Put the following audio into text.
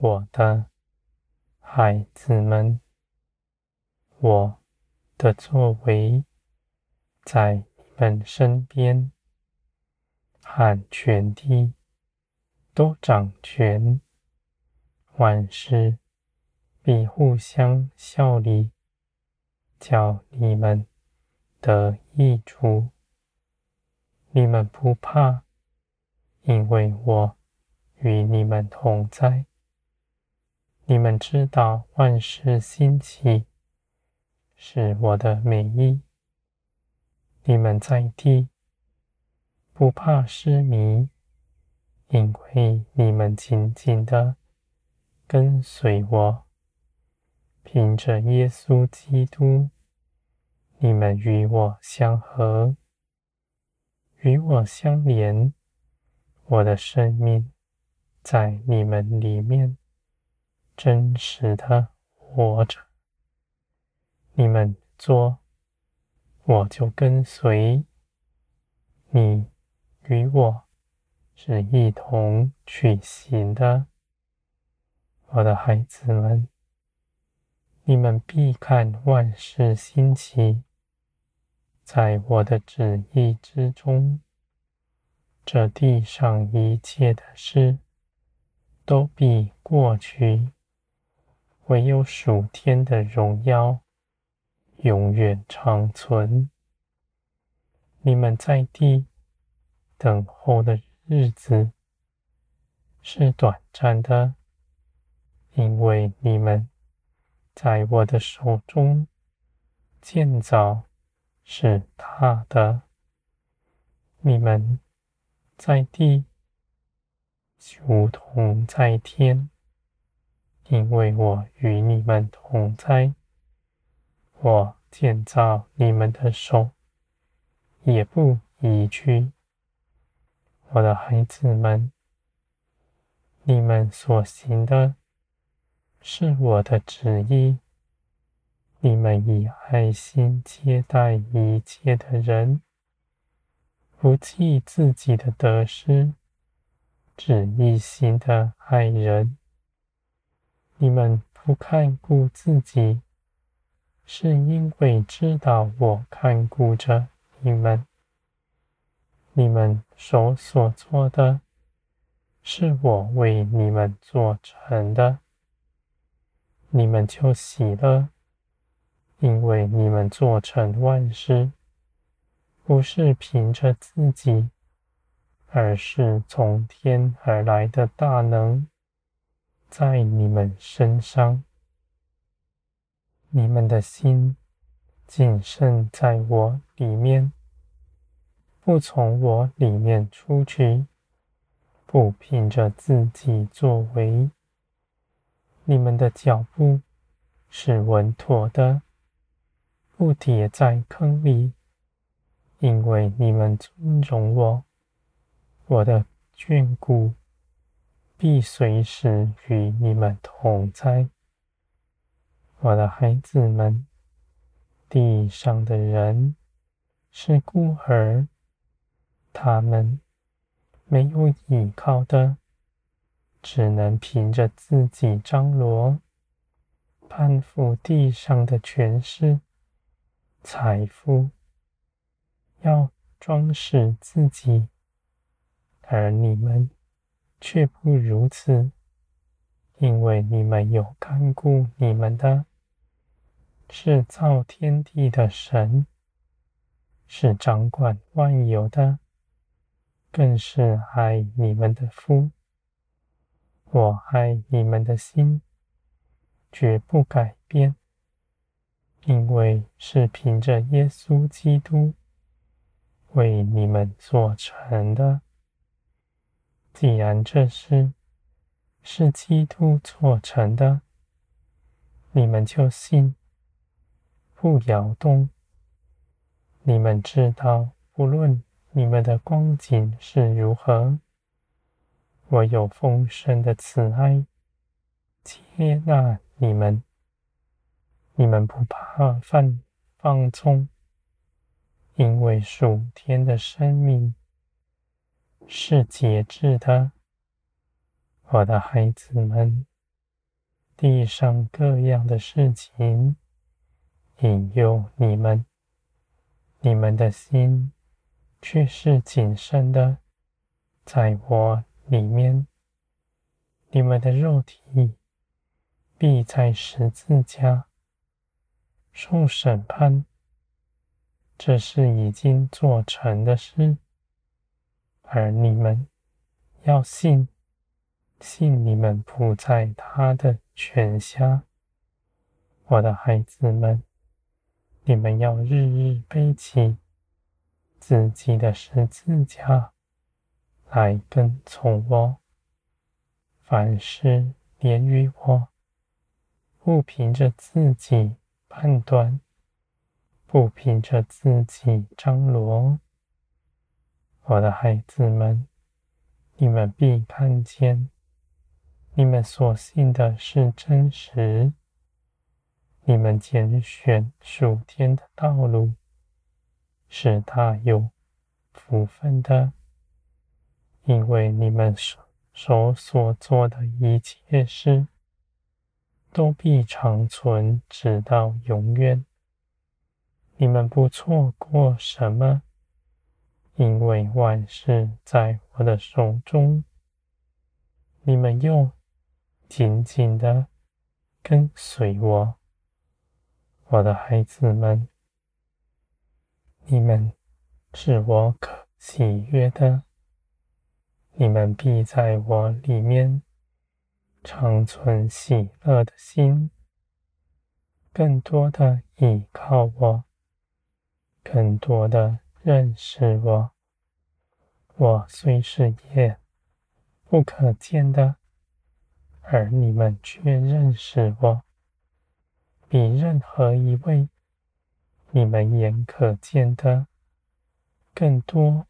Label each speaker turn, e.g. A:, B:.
A: 我的孩子们，我的作为在你们身边，和全地都掌权，万事必互相效力，叫你们得益处。你们不怕，因为我与你们同在。你们知道万事兴起是我的美意。你们在地不怕失迷，因为你们紧紧地跟随我。凭着耶稣基督，你们与我相合，与我相连。我的生命在你们里面。真实的活着，你们做，我就跟随。你与我是一同去行的，我的孩子们，你们必看万事兴起，在我的旨意之中，这地上一切的事都必过去。唯有属天的荣耀永远长存。你们在地等候的日子是短暂的，因为你们在我的手中建造是大的。你们在地如同在天。因为我与你们同在，我建造你们的手也不移去。我的孩子们，你们所行的是我的旨意。你们以爱心接待一切的人，不计自己的得失，只一心的爱人。你们不看顾自己，是因为知道我看顾着你们。你们手所做的，是我为你们做成的。你们就喜乐，因为你们做成万事，不是凭着自己，而是从天而来的大能。在你们身上，你们的心谨慎在我里面，不从我里面出去，不凭着自己作为。你们的脚步是稳妥的，不跌在坑里，因为你们尊重我，我的眷顾。必随时与你们同在，我的孩子们。地上的人是孤儿，他们没有依靠的，只能凭着自己张罗，攀附地上的权势、财富，要装饰自己，而你们。却不如此，因为你们有看顾你们的，是造天地的神，是掌管万有的，更是爱你们的父。我爱你们的心，绝不改变，因为是凭着耶稣基督为你们做成的。既然这事是基督做成的，你们就信，不摇动。你们知道，不论你们的光景是如何，我有丰盛的慈爱接纳你们。你们不怕犯放纵，因为属天的生命。是节制的，我的孩子们，地上各样的事情引诱你们，你们的心却是谨慎的，在我里面，你们的肉体必在十字架。受审判。这是已经做成的事，而你们要信，信你们不在他的权下。我的孩子们，你们要日日背起自己的十字架来跟从我。凡事连于我，不凭着自己判断。不凭着自己张罗，我的孩子们，你们必看见，你们所信的是真实。你们拣选属天的道路，是大有福分的，因为你们手手所做的一切事，都必长存，直到永远。你们不错过什么，因为万事在我的手中。你们又紧紧的跟随我，我的孩子们，你们是我可喜悦的。你们必在我里面长存喜乐的心，更多的依靠我。更多的认识我，我虽是夜不可见的，而你们却认识我，比任何一位你们眼可见的更多